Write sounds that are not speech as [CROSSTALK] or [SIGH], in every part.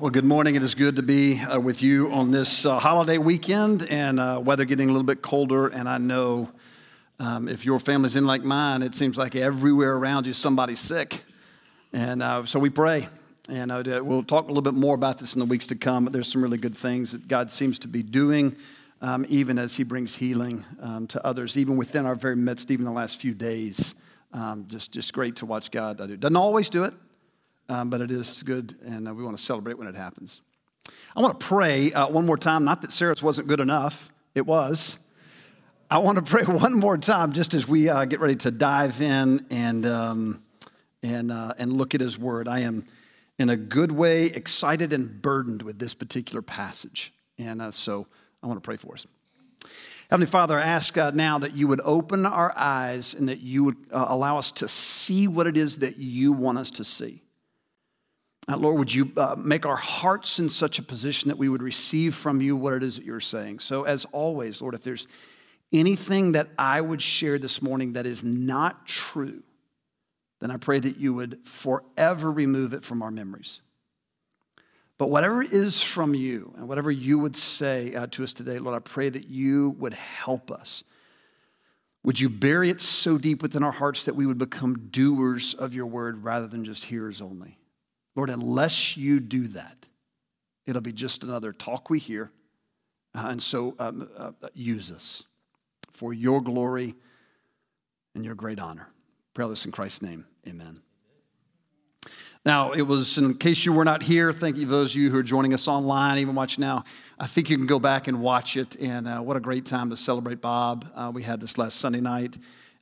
Well, good morning. It is good to be uh, with you on this uh, holiday weekend and uh, weather getting a little bit colder. And I know um, if your family's in like mine, it seems like everywhere around you somebody's sick. And uh, so we pray. And uh, we'll talk a little bit more about this in the weeks to come. But there's some really good things that God seems to be doing, um, even as He brings healing um, to others, even within our very midst, even the last few days. Um, just, just great to watch God do. Doesn't always do it um, but it is good, and uh, we want to celebrate when it happens. I want to pray uh, one more time. Not that Sarah's wasn't good enough, it was. I want to [LAUGHS] pray one more time just as we uh, get ready to dive in and, um, and, uh, and look at his word. I am, in a good way, excited and burdened with this particular passage. And uh, so I want to pray for us. Heavenly Father, I ask uh, now that you would open our eyes and that you would allow us to see what it is that you want us to see. Lord, would you uh, make our hearts in such a position that we would receive from you what it is that you're saying? So, as always, Lord, if there's anything that I would share this morning that is not true, then I pray that you would forever remove it from our memories. But whatever is from you and whatever you would say uh, to us today, Lord, I pray that you would help us. Would you bury it so deep within our hearts that we would become doers of your word rather than just hearers only? Lord, unless you do that, it'll be just another talk we hear. Uh, and so um, uh, use us for your glory and your great honor. Pray this in Christ's name. Amen. Now, it was, in case you were not here, thank you those of you who are joining us online, even watch now. I think you can go back and watch it. And uh, what a great time to celebrate Bob. Uh, we had this last Sunday night,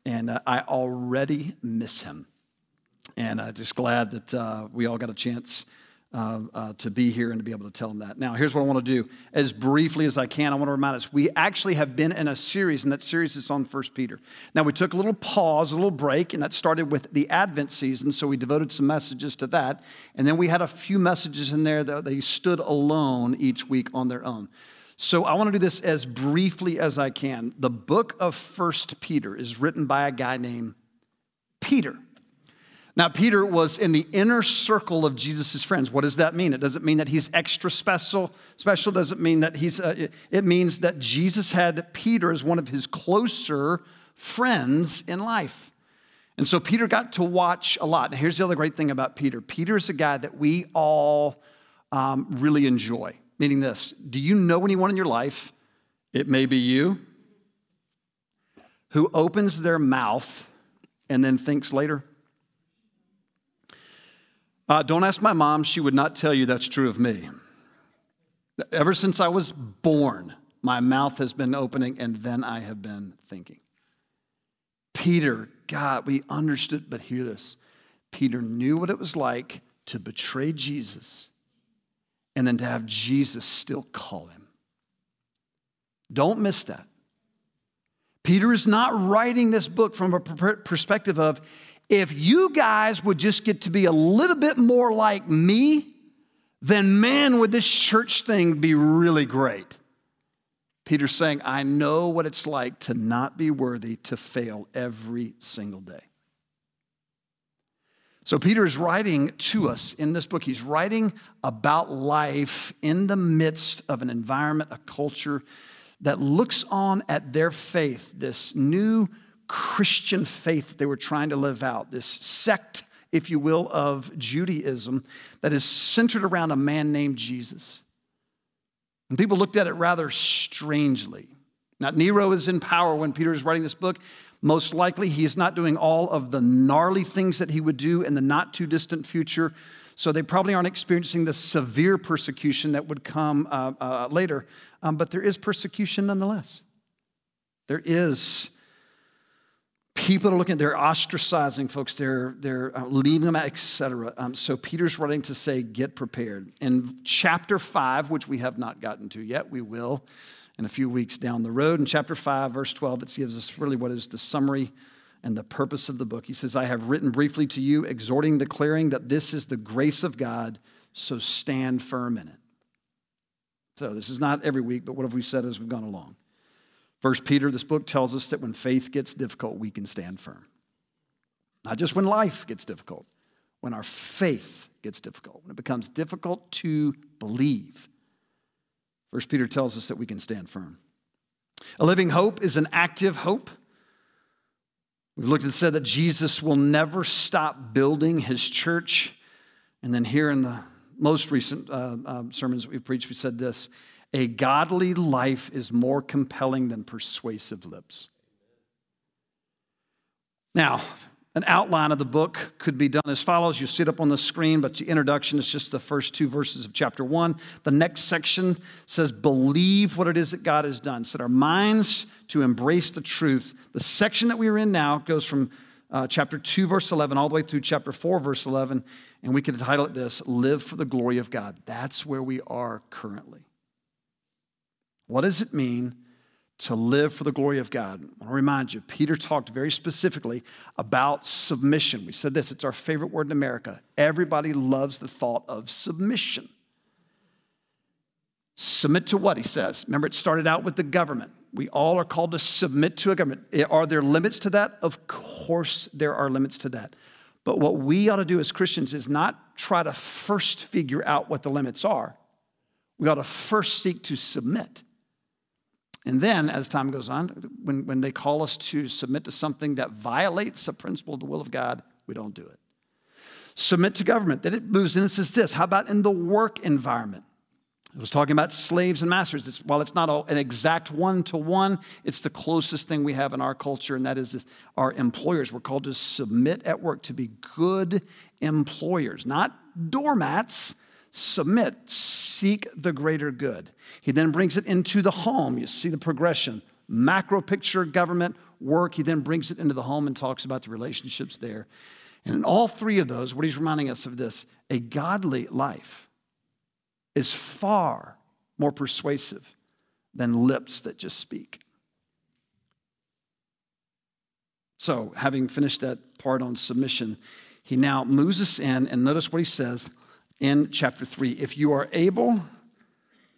and uh, I already miss him. And uh, just glad that uh, we all got a chance uh, uh, to be here and to be able to tell them that. Now, here's what I want to do. As briefly as I can, I want to remind us we actually have been in a series, and that series is on First Peter. Now, we took a little pause, a little break, and that started with the Advent season, so we devoted some messages to that. And then we had a few messages in there that they stood alone each week on their own. So I want to do this as briefly as I can. The book of First Peter is written by a guy named Peter. Now, Peter was in the inner circle of Jesus' friends. What does that mean? It doesn't mean that he's extra special. Special doesn't mean that he's, uh, it means that Jesus had Peter as one of his closer friends in life. And so Peter got to watch a lot. Now, here's the other great thing about Peter Peter's a guy that we all um, really enjoy. Meaning this do you know anyone in your life, it may be you, who opens their mouth and then thinks later? Uh, don't ask my mom, she would not tell you that's true of me. Ever since I was born, my mouth has been opening and then I have been thinking. Peter, God, we understood, but hear this. Peter knew what it was like to betray Jesus and then to have Jesus still call him. Don't miss that. Peter is not writing this book from a perspective of if you guys would just get to be a little bit more like me, then man, would this church thing be really great. Peter's saying, I know what it's like to not be worthy, to fail every single day. So, Peter is writing to us in this book. He's writing about life in the midst of an environment, a culture that looks on at their faith, this new Christian faith they were trying to live out, this sect, if you will, of Judaism that is centered around a man named Jesus. And people looked at it rather strangely. Now, Nero is in power when Peter is writing this book. Most likely, he is not doing all of the gnarly things that he would do in the not too distant future. So they probably aren't experiencing the severe persecution that would come uh, uh, later. Um, but there is persecution nonetheless. There is people are looking, they're ostracizing folks, they're, they're uh, leaving them out, etc. Um, so Peter's writing to say, get prepared. In chapter 5, which we have not gotten to yet, we will in a few weeks down the road. In chapter 5, verse 12, it gives us really what is the summary and the purpose of the book. He says, I have written briefly to you, exhorting, declaring that this is the grace of God, so stand firm in it. So this is not every week, but what have we said as we've gone along? First Peter, this book tells us that when faith gets difficult, we can stand firm. Not just when life gets difficult, when our faith gets difficult, when it becomes difficult to believe. First Peter tells us that we can stand firm. A living hope is an active hope. We've looked and said that Jesus will never stop building his church. And then here in the most recent uh, uh, sermons we've preached, we said this a godly life is more compelling than persuasive lips. Now, an outline of the book could be done as follows. You see it up on the screen, but the introduction is just the first two verses of chapter one. The next section says, Believe what it is that God has done. Set our minds to embrace the truth. The section that we are in now goes from uh, chapter 2, verse 11, all the way through chapter 4, verse 11. And we could title it this Live for the Glory of God. That's where we are currently. What does it mean to live for the glory of God? I want to remind you, Peter talked very specifically about submission. We said this, it's our favorite word in America. Everybody loves the thought of submission. Submit to what, he says. Remember, it started out with the government. We all are called to submit to a government. Eh, are there limits to that? Of course, there are limits to that. But what we ought to do as Christians is not try to first figure out what the limits are. We ought to first seek to submit. And then, as time goes on, when, when they call us to submit to something that violates a principle of the will of God, we don't do it. Submit to government. Then it moves in and says this How about in the work environment? I was talking about slaves and masters. It's, while it's not an exact one to one, it's the closest thing we have in our culture, and that is our employers. We're called to submit at work, to be good employers, not doormats. Submit, seek the greater good. He then brings it into the home. You see the progression macro picture, government, work. He then brings it into the home and talks about the relationships there. And in all three of those, what he's reminding us of this a godly life is far more persuasive than lips that just speak. So, having finished that part on submission, he now moves us in, and notice what he says in chapter 3. If you are able,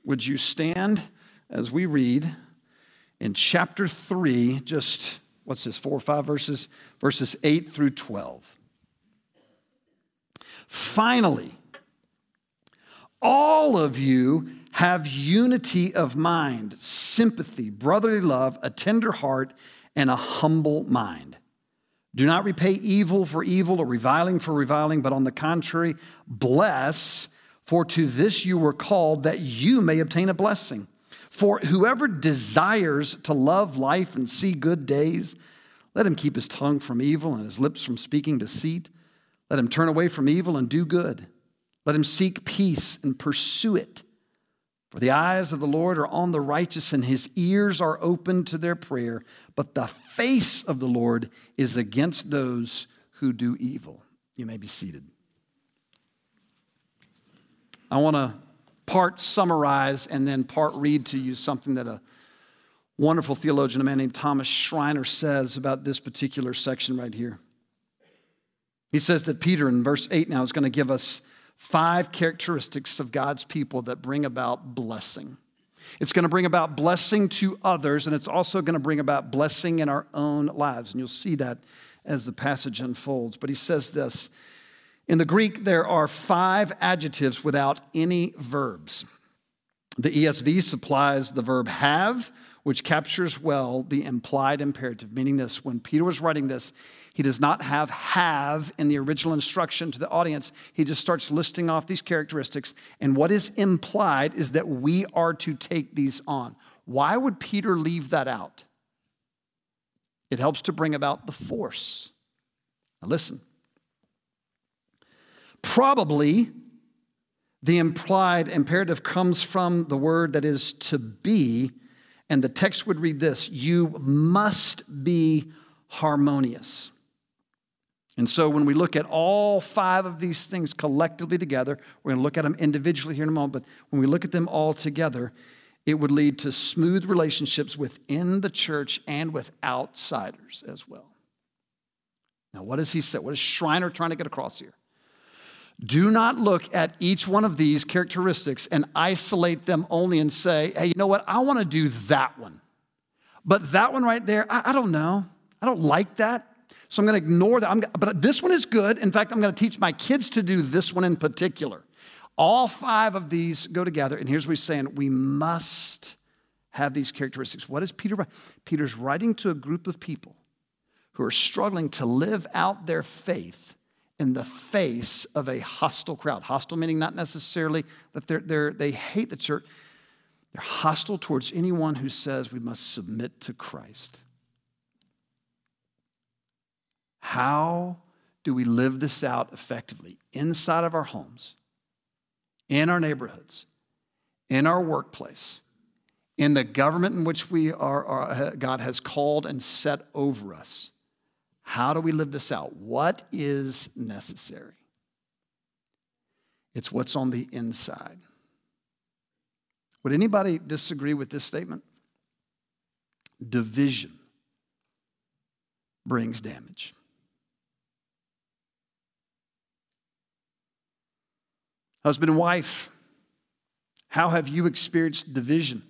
would you stand as we read in chapter 3, just what's this, four or five verses? Verses 8 through 12. Finally, all of you have unity of mind, sympathy, brotherly love, a tender heart, and a humble mind. Do not repay evil for evil or reviling for reviling, but on the contrary, bless, for to this you were called that you may obtain a blessing. For whoever desires to love life and see good days, let him keep his tongue from evil and his lips from speaking deceit. Let him turn away from evil and do good. Let him seek peace and pursue it. For the eyes of the Lord are on the righteous, and his ears are open to their prayer. But the face of the Lord is against those who do evil. You may be seated. I want to part summarize and then part read to you something that a wonderful theologian, a man named Thomas Schreiner, says about this particular section right here. He says that Peter in verse 8 now is going to give us five characteristics of God's people that bring about blessing. It's going to bring about blessing to others, and it's also going to bring about blessing in our own lives. And you'll see that as the passage unfolds. But he says this In the Greek, there are five adjectives without any verbs. The ESV supplies the verb have, which captures well the implied imperative, meaning this when Peter was writing this, he does not have have in the original instruction to the audience. He just starts listing off these characteristics. And what is implied is that we are to take these on. Why would Peter leave that out? It helps to bring about the force. Now, listen. Probably the implied imperative comes from the word that is to be, and the text would read this You must be harmonious. And so when we look at all five of these things collectively together, we're going to look at them individually here in a moment, but when we look at them all together, it would lead to smooth relationships within the church and with outsiders as well. Now, what does he say? What is Schreiner trying to get across here? Do not look at each one of these characteristics and isolate them only and say, hey, you know what? I want to do that one. But that one right there, I, I don't know. I don't like that. So I'm going to ignore that. I'm, but this one is good. In fact, I'm going to teach my kids to do this one in particular. All five of these go together, and here's what he's saying we must have these characteristics. What is Peter writing? Peter's writing to a group of people who are struggling to live out their faith in the face of a hostile crowd. Hostile meaning not necessarily that they're, they're, they hate the church, they're hostile towards anyone who says we must submit to Christ. How do we live this out effectively inside of our homes, in our neighborhoods, in our workplace, in the government in which we are, are, uh, God has called and set over us? How do we live this out? What is necessary? It's what's on the inside. Would anybody disagree with this statement? Division brings damage. Husband and wife, how have you experienced division?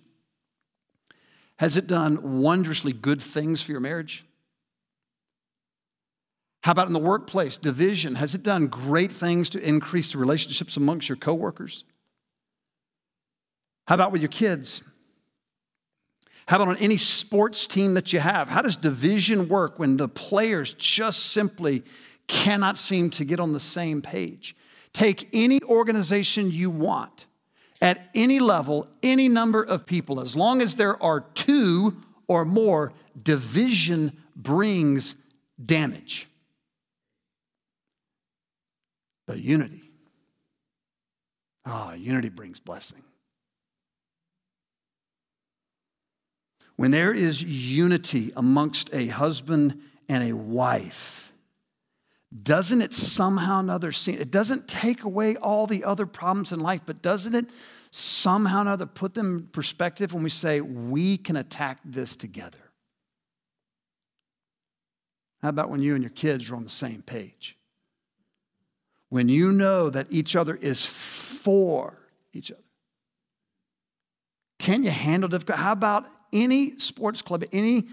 Has it done wondrously good things for your marriage? How about in the workplace, division? Has it done great things to increase the relationships amongst your coworkers? How about with your kids? How about on any sports team that you have? How does division work when the players just simply cannot seem to get on the same page? Take any organization you want at any level, any number of people, as long as there are two or more, division brings damage. But unity, ah, unity brings blessing. When there is unity amongst a husband and a wife, doesn't it somehow another seem, it doesn't take away all the other problems in life, but doesn't it somehow another put them in perspective when we say we can attack this together? How about when you and your kids are on the same page? When you know that each other is for each other. Can you handle difficult? How about any sports club, any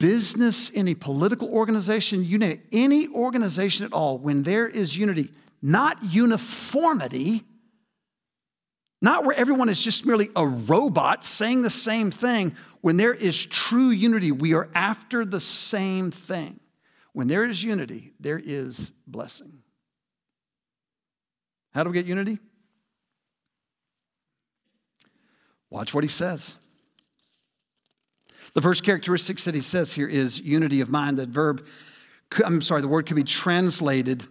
business, any political organization, you name it, any organization at all, when there is unity, not uniformity, not where everyone is just merely a robot saying the same thing. When there is true unity, we are after the same thing. When there is unity, there is blessing. How do we get unity? Watch what he says. The first characteristics that he says here is unity of mind. The verb, I'm sorry, the word could be translated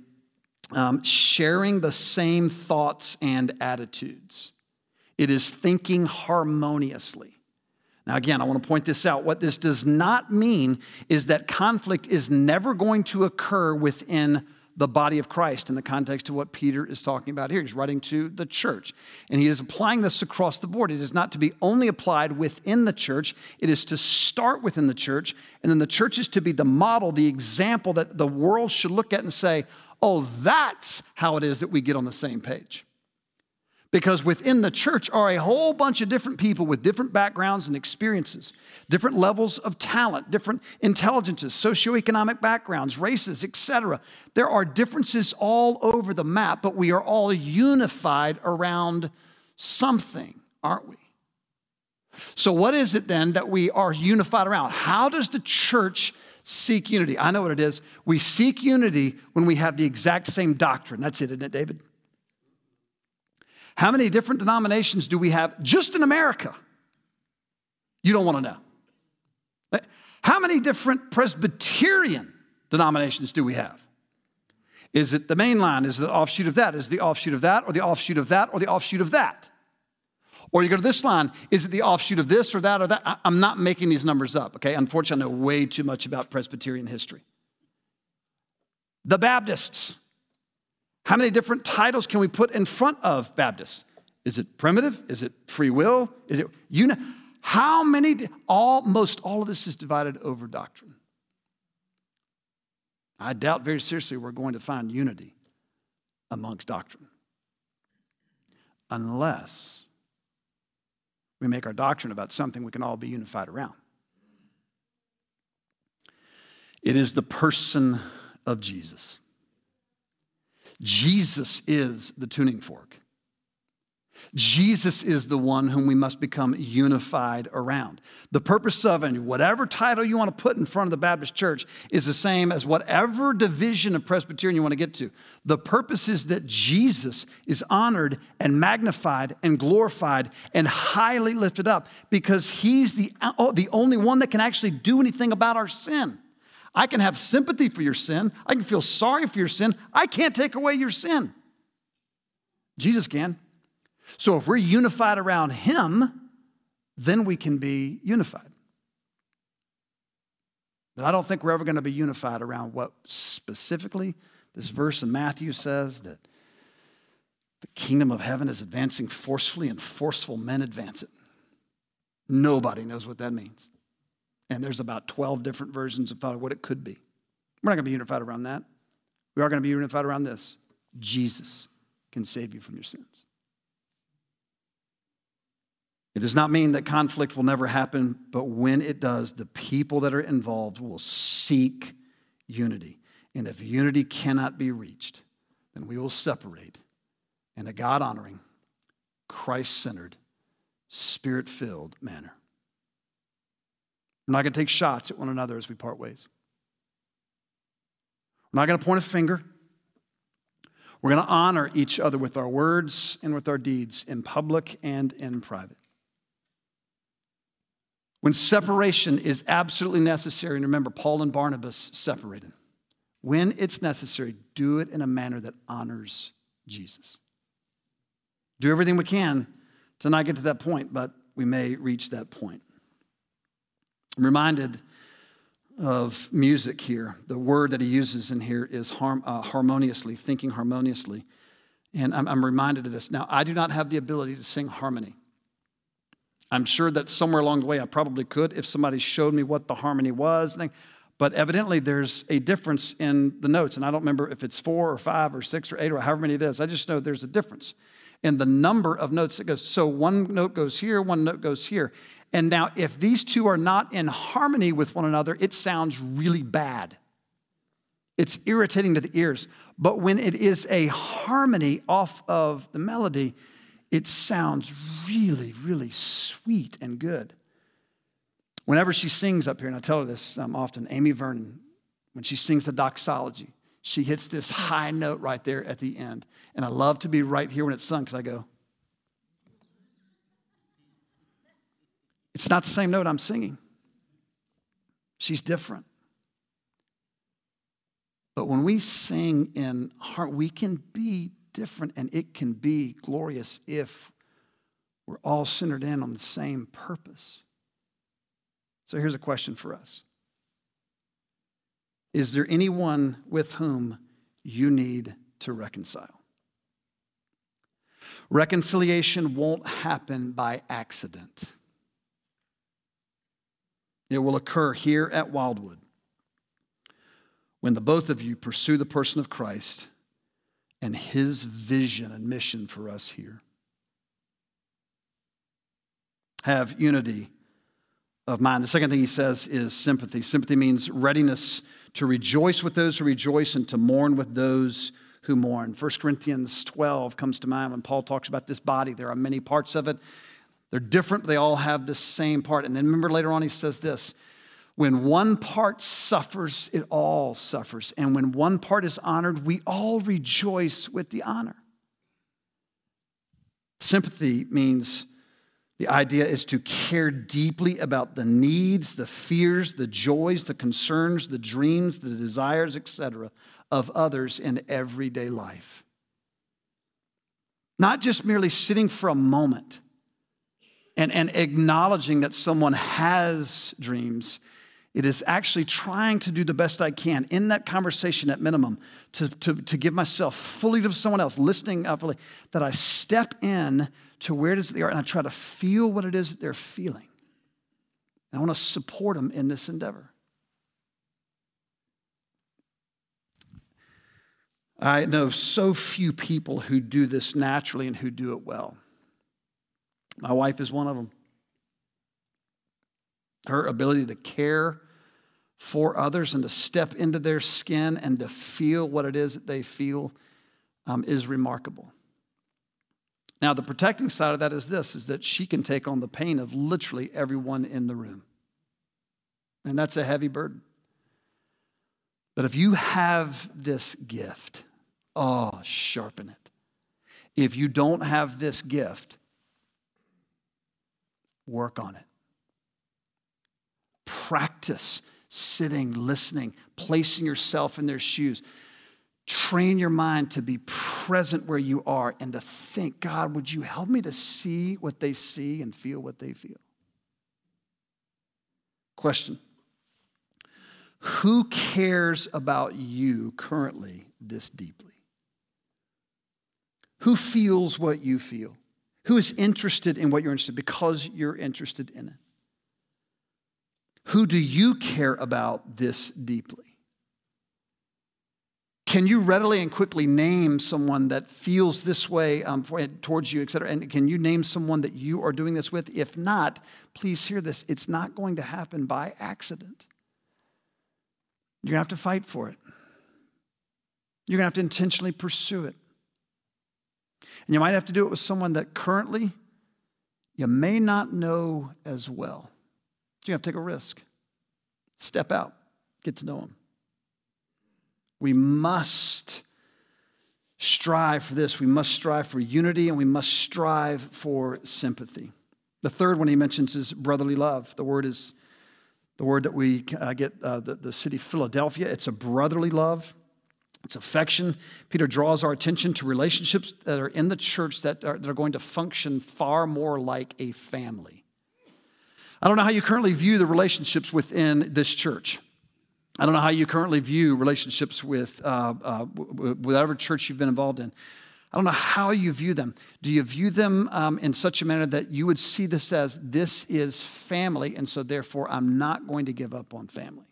um, sharing the same thoughts and attitudes. It is thinking harmoniously. Now, again, I want to point this out. What this does not mean is that conflict is never going to occur within the body of Christ in the context of what Peter is talking about here. He's writing to the church, and he is applying this across the board. It is not to be only applied within the church, it is to start within the church, and then the church is to be the model, the example that the world should look at and say, oh, that's how it is that we get on the same page. Because within the church are a whole bunch of different people with different backgrounds and experiences, different levels of talent, different intelligences, socioeconomic backgrounds, races, etc. There are differences all over the map, but we are all unified around something, aren't we? So, what is it then that we are unified around? How does the church seek unity? I know what it is. We seek unity when we have the exact same doctrine. That's it, isn't it, David? How many different denominations do we have just in America? You don't want to know. How many different Presbyterian denominations do we have? Is it the main line? Is the offshoot of that? Is the offshoot of that, or the offshoot of that, or the offshoot of that? Or you go to this line, is it the offshoot of this or that or that? I'm not making these numbers up, okay? Unfortunately, I know way too much about Presbyterian history. The Baptists, how many different titles can we put in front of Baptists? Is it primitive? Is it free will? Is it you know how many almost all of this is divided over doctrine. I doubt very seriously we're going to find unity amongst doctrine. Unless we make our doctrine about something we can all be unified around. It is the person of Jesus. Jesus is the tuning fork. Jesus is the one whom we must become unified around. The purpose of, and whatever title you want to put in front of the Baptist church, is the same as whatever division of Presbyterian you want to get to. The purpose is that Jesus is honored and magnified and glorified and highly lifted up because he's the, oh, the only one that can actually do anything about our sin. I can have sympathy for your sin, I can feel sorry for your sin. I can't take away your sin. Jesus can. So if we're unified around Him, then we can be unified. But I don't think we're ever going to be unified around what specifically this verse in Matthew says that the kingdom of heaven is advancing forcefully and forceful men advance it. Nobody knows what that means. And there's about 12 different versions of what it could be. We're not going to be unified around that. We are going to be unified around this Jesus can save you from your sins. It does not mean that conflict will never happen, but when it does, the people that are involved will seek unity. And if unity cannot be reached, then we will separate in a God honoring, Christ centered, spirit filled manner. We're not going to take shots at one another as we part ways. We're not going to point a finger. We're going to honor each other with our words and with our deeds in public and in private. When separation is absolutely necessary, and remember, Paul and Barnabas separated. When it's necessary, do it in a manner that honors Jesus. Do everything we can to not get to that point, but we may reach that point. I'm reminded of music here. The word that he uses in here is harm, uh, harmoniously, thinking harmoniously. And I'm, I'm reminded of this. Now, I do not have the ability to sing harmony. I'm sure that somewhere along the way I probably could if somebody showed me what the harmony was. But evidently there's a difference in the notes. And I don't remember if it's four or five or six or eight or however many it is. I just know there's a difference in the number of notes that goes. So one note goes here, one note goes here. And now, if these two are not in harmony with one another, it sounds really bad. It's irritating to the ears. But when it is a harmony off of the melody, it sounds really, really sweet and good. Whenever she sings up here, and I tell her this um, often, Amy Vernon, when she sings the doxology, she hits this high note right there at the end. And I love to be right here when it's sung because I go, it's not the same note I'm singing. She's different. But when we sing in heart, we can be different and it can be glorious if we're all centered in on the same purpose. So here's a question for us Is there anyone with whom you need to reconcile? Reconciliation won't happen by accident. It will occur here at Wildwood when the both of you pursue the person of Christ and his vision and mission for us here. Have unity of mind. The second thing he says is sympathy. Sympathy means readiness to rejoice with those who rejoice and to mourn with those who mourn. 1 Corinthians 12 comes to mind when Paul talks about this body. There are many parts of it. They're different, they all have the same part. And then remember later on, he says this when one part suffers, it all suffers. And when one part is honored, we all rejoice with the honor. Sympathy means the idea is to care deeply about the needs, the fears, the joys, the concerns, the dreams, the desires, etc., of others in everyday life. Not just merely sitting for a moment and, and acknowledging that someone has dreams it is actually trying to do the best I can in that conversation at minimum to, to, to give myself fully to someone else, listening fully, that I step in to where it is they are and I try to feel what it is that they're feeling. And I want to support them in this endeavor. I know so few people who do this naturally and who do it well. My wife is one of them her ability to care for others and to step into their skin and to feel what it is that they feel um, is remarkable. Now, the protecting side of that is this is that she can take on the pain of literally everyone in the room. And that's a heavy burden. But if you have this gift, oh, sharpen it. If you don't have this gift, work on it. Practice sitting, listening, placing yourself in their shoes. Train your mind to be present where you are and to think, God, would you help me to see what they see and feel what they feel? Question Who cares about you currently this deeply? Who feels what you feel? Who is interested in what you're interested in because you're interested in it? Who do you care about this deeply? Can you readily and quickly name someone that feels this way um, towards you, et cetera? And can you name someone that you are doing this with? If not, please hear this. It's not going to happen by accident. You're going to have to fight for it. You're going to have to intentionally pursue it. And you might have to do it with someone that currently you may not know as well. You have to take a risk. Step out, get to know them. We must strive for this. We must strive for unity and we must strive for sympathy. The third one he mentions is brotherly love. The word is the word that we uh, get uh, the, the city Philadelphia. It's a brotherly love. It's affection. Peter draws our attention to relationships that are in the church that are, that are going to function far more like a family. I don't know how you currently view the relationships within this church. I don't know how you currently view relationships with uh, uh, whatever church you've been involved in. I don't know how you view them. Do you view them um, in such a manner that you would see this as this is family, and so therefore I'm not going to give up on family?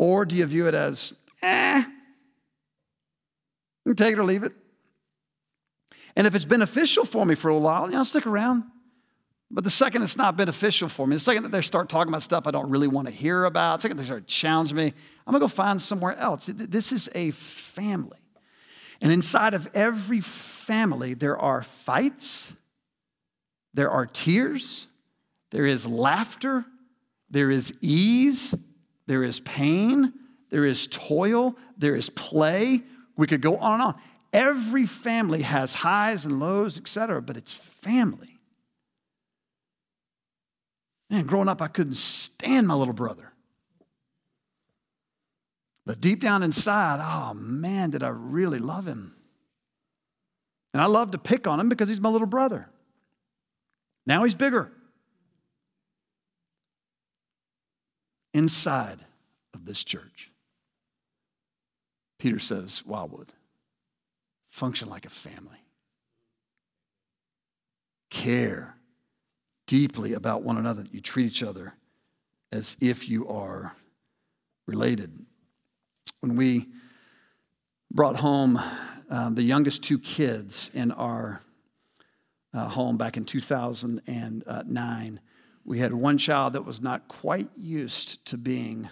Or do you view it as, eh, take it or leave it? And if it's beneficial for me for a while, you know, I'll stick around. But the second it's not beneficial for me, the second that they start talking about stuff I don't really want to hear about, the second they start challenging me, I'm gonna go find somewhere else. This is a family. And inside of every family, there are fights, there are tears, there is laughter, there is ease, there is pain, there is toil, there is play. We could go on and on. Every family has highs and lows, etc., but it's family. Man, growing up, I couldn't stand my little brother. But deep down inside, oh man, did I really love him. And I love to pick on him because he's my little brother. Now he's bigger. Inside of this church, Peter says, Wildwood, function like a family. Care deeply about one another, you treat each other as if you are related. When we brought home um, the youngest two kids in our uh, home back in 2009, we had one child that was not quite used to being,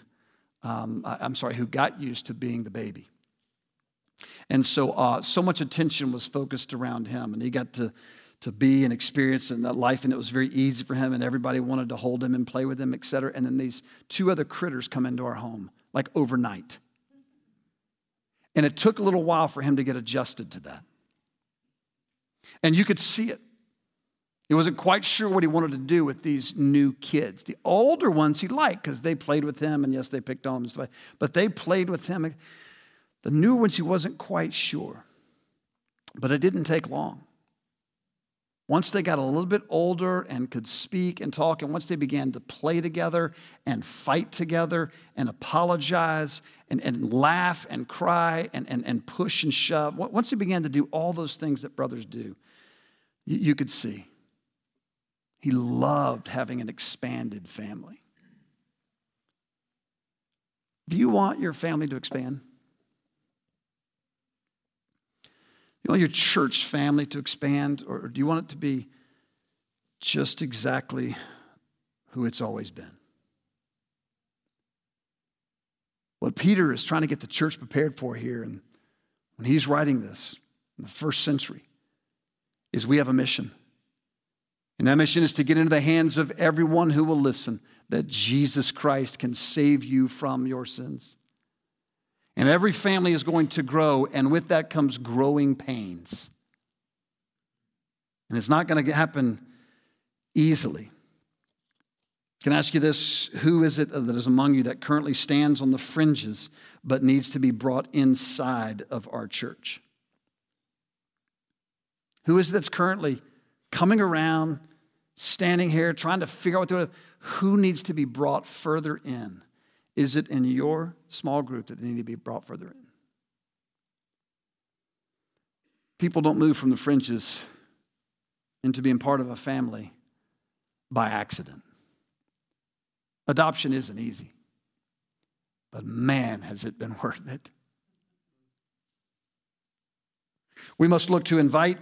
um, I'm sorry, who got used to being the baby. And so, uh, so much attention was focused around him, and he got to to be and experience in that life, and it was very easy for him, and everybody wanted to hold him and play with him, et cetera. And then these two other critters come into our home, like overnight. And it took a little while for him to get adjusted to that. And you could see it. He wasn't quite sure what he wanted to do with these new kids. The older ones he liked because they played with him, and yes, they picked on him but they played with him. The new ones he wasn't quite sure. But it didn't take long. Once they got a little bit older and could speak and talk, and once they began to play together and fight together and apologize and, and laugh and cry and, and, and push and shove, once they began to do all those things that brothers do, you, you could see he loved having an expanded family. Do you want your family to expand? You want your church family to expand, or do you want it to be just exactly who it's always been? What Peter is trying to get the church prepared for here, and when he's writing this, in the first century is we have a mission. And that mission is to get into the hands of everyone who will listen that Jesus Christ can save you from your sins. And every family is going to grow, and with that comes growing pains. And it's not going to happen easily. Can I ask you this? Who is it that is among you that currently stands on the fringes but needs to be brought inside of our church? Who is it that's currently coming around, standing here, trying to figure out what? Who needs to be brought further in? Is it in your small group that they need to be brought further in? People don't move from the fringes into being part of a family by accident. Adoption isn't easy, but man, has it been [LAUGHS] worth it. We must look to invite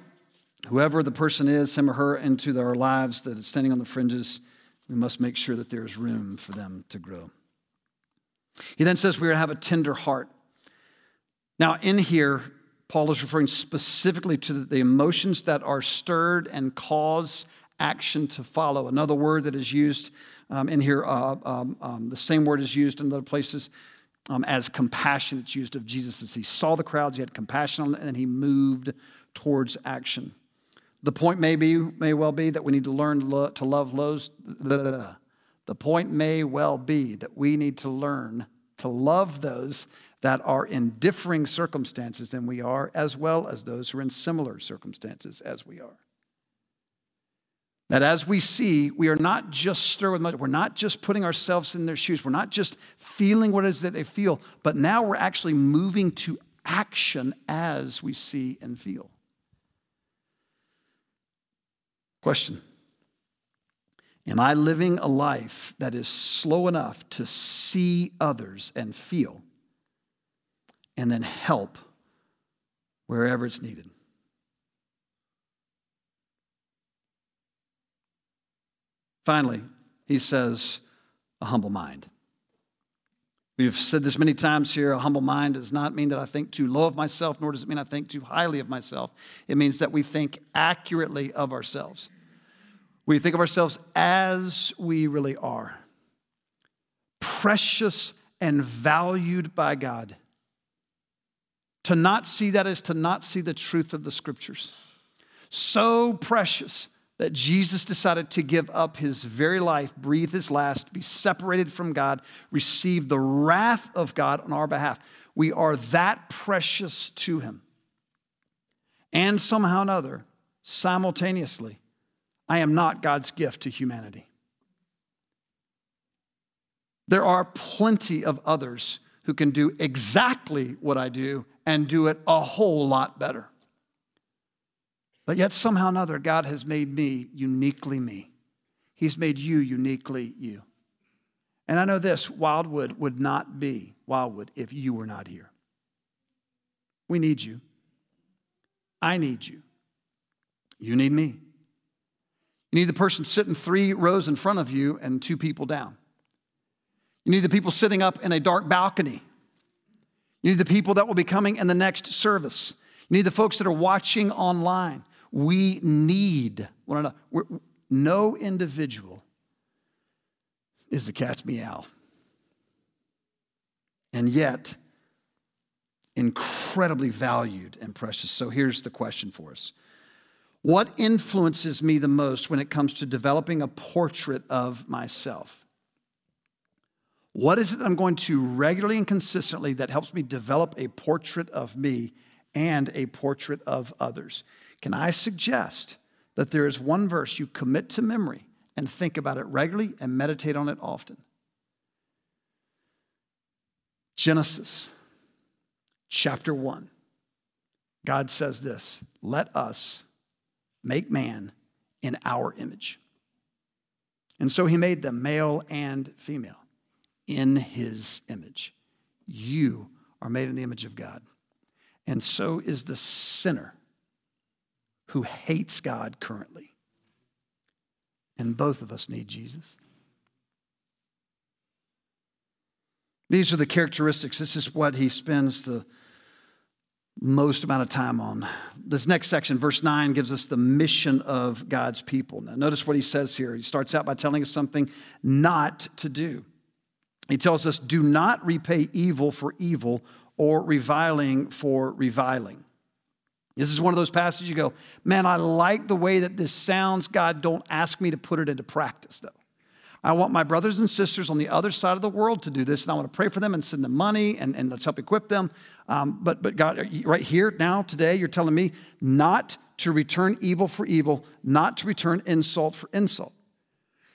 whoever the person is, him or her, into our lives that is standing on the fringes. We must make sure that there is room for them to grow. He then says we are to have a tender heart. Now, in here, Paul is referring specifically to the emotions that are stirred and cause action to follow. Another word that is used um, in here, uh, um, um, the same word is used in other places um, as compassion. It's used of Jesus as he saw the crowds, he had compassion on them, and then he moved towards action. The point may be, may well be that we need to learn to love those. The point may well be that we need to learn to love those that are in differing circumstances than we are, as well as those who are in similar circumstances as we are. That as we see, we are not just stirred with emotion. We're not just putting ourselves in their shoes. We're not just feeling what it is that they feel, but now we're actually moving to action as we see and feel. Question Am I living a life that is slow enough to see others and feel and then help wherever it's needed? Finally, he says, a humble mind. We've said this many times here a humble mind does not mean that I think too low of myself, nor does it mean I think too highly of myself. It means that we think accurately of ourselves. We think of ourselves as we really are precious and valued by God. To not see that is to not see the truth of the scriptures. So precious that Jesus decided to give up his very life, breathe his last, be separated from God, receive the wrath of God on our behalf. We are that precious to him. And somehow or another, simultaneously, I am not God's gift to humanity. There are plenty of others who can do exactly what I do and do it a whole lot better. But yet, somehow or another, God has made me uniquely me. He's made you uniquely you. And I know this Wildwood would not be Wildwood if you were not here. We need you. I need you. You need me. You need the person sitting three rows in front of you and two people down. You need the people sitting up in a dark balcony. You need the people that will be coming in the next service. You need the folks that are watching online. We need one another. No individual is the cat's meow. And yet, incredibly valued and precious. So here's the question for us what influences me the most when it comes to developing a portrait of myself? What is it that I'm going to regularly and consistently that helps me develop a portrait of me and a portrait of others? Can I suggest that there is one verse you commit to memory and think about it regularly and meditate on it often? Genesis chapter 1. God says this Let us make man in our image. And so he made them male and female in his image. You are made in the image of God. And so is the sinner who hates God currently. And both of us need Jesus. These are the characteristics. This is what he spends the most amount of time on. This next section, verse 9, gives us the mission of God's people. Now, notice what he says here. He starts out by telling us something not to do. He tells us, Do not repay evil for evil or reviling for reviling. This is one of those passages you go, Man, I like the way that this sounds. God, don't ask me to put it into practice, though. I want my brothers and sisters on the other side of the world to do this, and I want to pray for them and send them money and, and let's help equip them. Um, but, but God, right here, now, today, you're telling me not to return evil for evil, not to return insult for insult.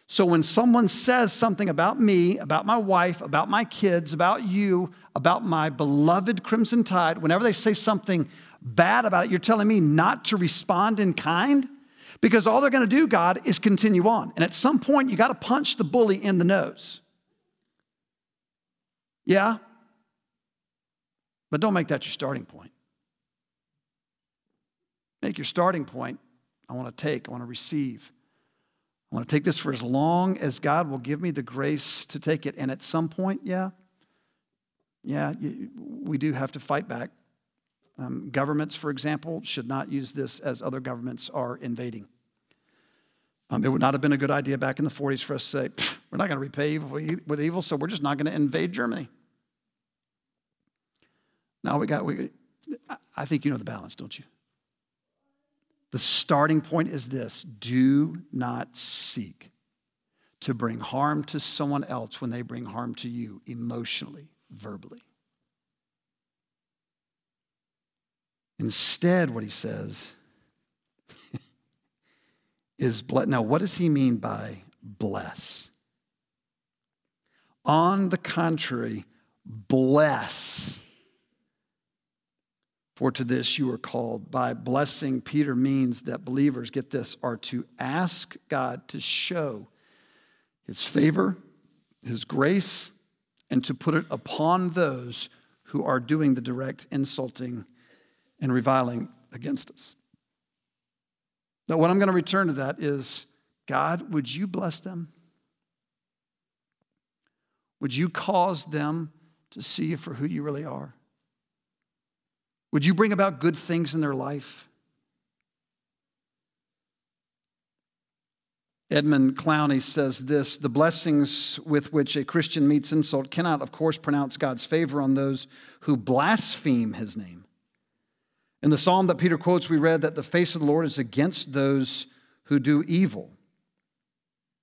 So when someone says something about me, about my wife, about my kids, about you, about my beloved Crimson Tide, whenever they say something bad about it, you're telling me not to respond in kind? Because all they're going to do, God, is continue on. And at some point, you got to punch the bully in the nose. Yeah? But don't make that your starting point. Make your starting point I want to take, I want to receive. I want to take this for as long as God will give me the grace to take it. And at some point, yeah, yeah, we do have to fight back. Um, governments, for example, should not use this as other governments are invading. Um, it would not have been a good idea back in the 40s for us to say, we're not going to repay evil with evil, so we're just not going to invade Germany. Now we got, we, I think you know the balance, don't you? The starting point is this do not seek to bring harm to someone else when they bring harm to you emotionally, verbally. Instead, what he says [LAUGHS] is bless. Now, what does he mean by bless? On the contrary, bless for to this you are called. By blessing, Peter means that believers, get this, are to ask God to show his favor, his grace, and to put it upon those who are doing the direct insulting and reviling against us. Now, what I'm going to return to that is God, would you bless them? Would you cause them to see you for who you really are? Would you bring about good things in their life? Edmund Clowney says this The blessings with which a Christian meets insult cannot, of course, pronounce God's favor on those who blaspheme his name. In the psalm that Peter quotes, we read that the face of the Lord is against those who do evil.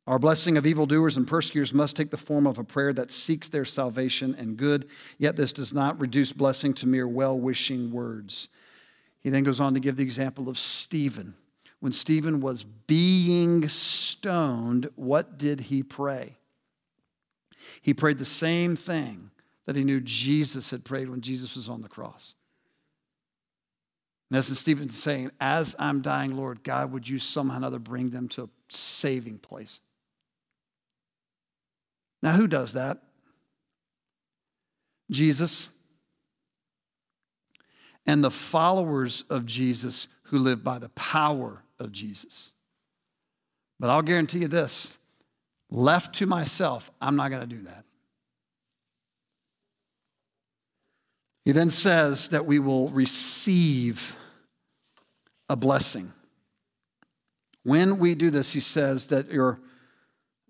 Our blessing of evildoers and persecutors must take the form of a prayer that seeks their salvation and good, yet this does not reduce blessing to mere well wishing words. He then goes on to give the example of Stephen. When Stephen was being stoned, what did he pray? He prayed the same thing that he knew Jesus had prayed when Jesus was on the cross. In essence, Stephen's saying, As I'm dying, Lord, God, would you somehow or another bring them to a saving place? Now, who does that? Jesus and the followers of Jesus who live by the power of Jesus. But I'll guarantee you this left to myself, I'm not going to do that. He then says that we will receive a blessing. When we do this, he says that your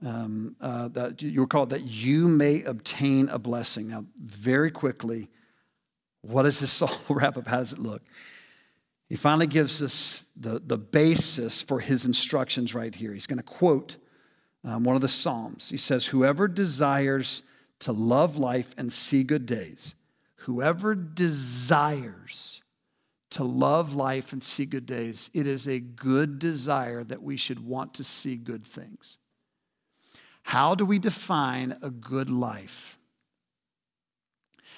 um, uh, that you're called that you may obtain a blessing. Now, very quickly, what does this [LAUGHS] all wrap up? How does it look? He finally gives us the, the basis for his instructions right here. He's going to quote um, one of the Psalms. He says, Whoever desires to love life and see good days, whoever desires to love life and see good days, it is a good desire that we should want to see good things. How do we define a good life?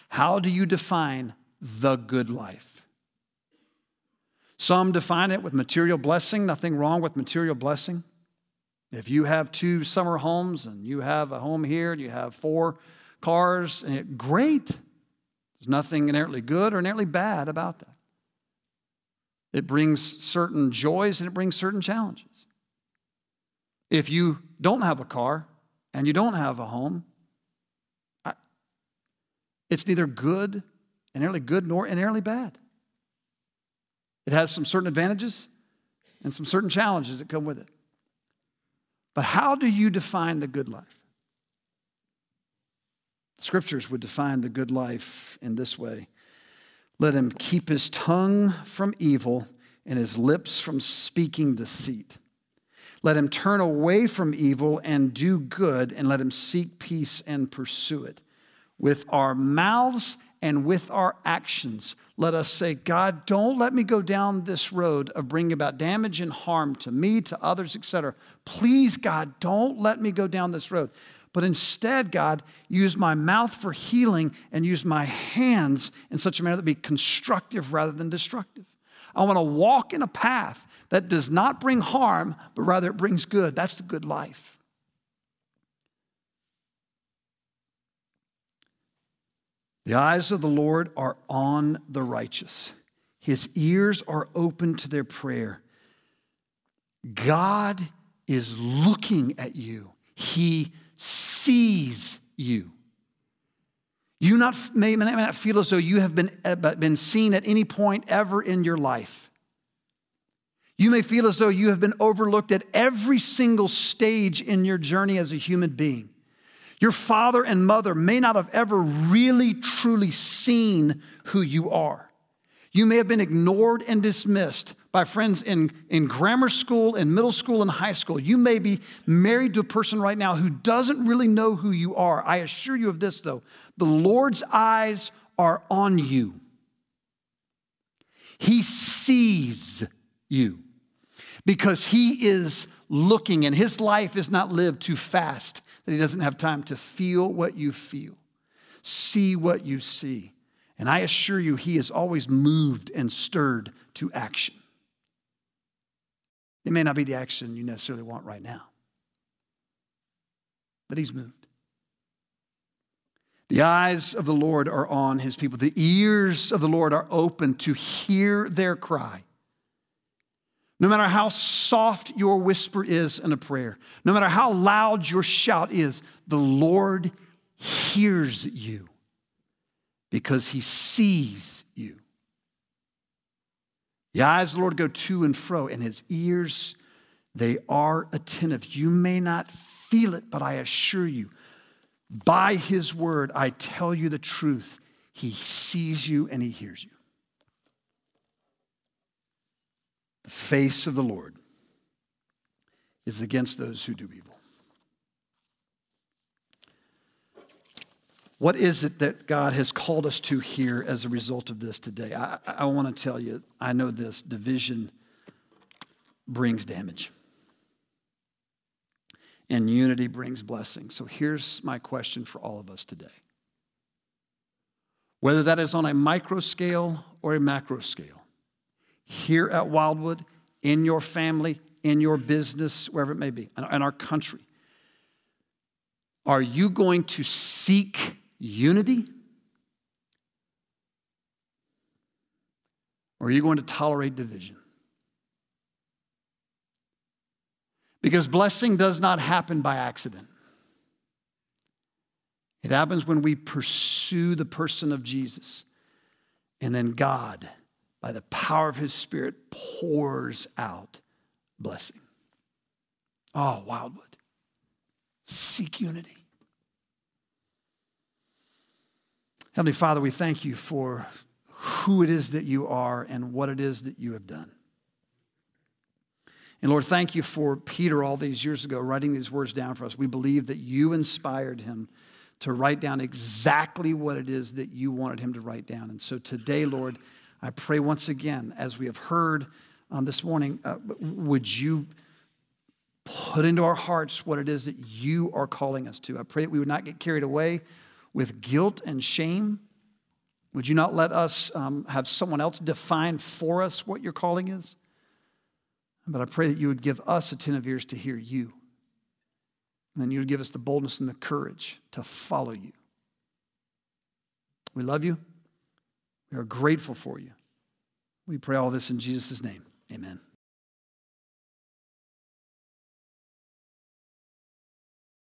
How do you define the good life? Some define it with material blessing, nothing wrong with material blessing. If you have two summer homes and you have a home here and you have four cars, great. There's nothing inherently good or inherently bad about that. It brings certain joys and it brings certain challenges. If you don't have a car, and you don't have a home, it's neither good, inherently good, nor inherently bad. It has some certain advantages and some certain challenges that come with it. But how do you define the good life? Scriptures would define the good life in this way Let him keep his tongue from evil and his lips from speaking deceit. Let him turn away from evil and do good, and let him seek peace and pursue it. With our mouths and with our actions, let us say, God, don't let me go down this road of bringing about damage and harm to me, to others, etc. Please, God, don't let me go down this road. But instead, God, use my mouth for healing and use my hands in such a manner that be constructive rather than destructive. I want to walk in a path that does not bring harm, but rather it brings good. That's the good life. The eyes of the Lord are on the righteous, his ears are open to their prayer. God is looking at you, he sees you. You not, may, may not feel as though you have been, uh, been seen at any point ever in your life. You may feel as though you have been overlooked at every single stage in your journey as a human being. Your father and mother may not have ever really truly seen who you are. You may have been ignored and dismissed by friends in, in grammar school, in middle school, and high school. You may be married to a person right now who doesn't really know who you are. I assure you of this, though the Lord's eyes are on you, He sees you because He is looking, and His life is not lived too fast that He doesn't have time to feel what you feel, see what you see. And I assure you, He is always moved and stirred to action. It may not be the action you necessarily want right now, but He's moved. The eyes of the Lord are on his people. The ears of the Lord are open to hear their cry. No matter how soft your whisper is in a prayer, no matter how loud your shout is, the Lord hears you because he sees you. The eyes of the Lord go to and fro, and his ears, they are attentive. You may not feel it, but I assure you, by his word, I tell you the truth. He sees you and he hears you. The face of the Lord is against those who do evil. What is it that God has called us to here as a result of this today? I, I want to tell you, I know this division brings damage and unity brings blessing. So here's my question for all of us today. Whether that is on a micro scale or a macro scale, here at Wildwood, in your family, in your business, wherever it may be, in our country, are you going to seek unity? Or are you going to tolerate division? Because blessing does not happen by accident. It happens when we pursue the person of Jesus. And then God, by the power of his Spirit, pours out blessing. Oh, Wildwood, seek unity. Heavenly Father, we thank you for who it is that you are and what it is that you have done. And Lord, thank you for Peter all these years ago writing these words down for us. We believe that you inspired him to write down exactly what it is that you wanted him to write down. And so today, Lord, I pray once again, as we have heard um, this morning, uh, would you put into our hearts what it is that you are calling us to? I pray that we would not get carried away with guilt and shame. Would you not let us um, have someone else define for us what your calling is? But I pray that you would give us attentive ears to hear you. And then you would give us the boldness and the courage to follow you. We love you. We are grateful for you. We pray all this in Jesus' name. Amen.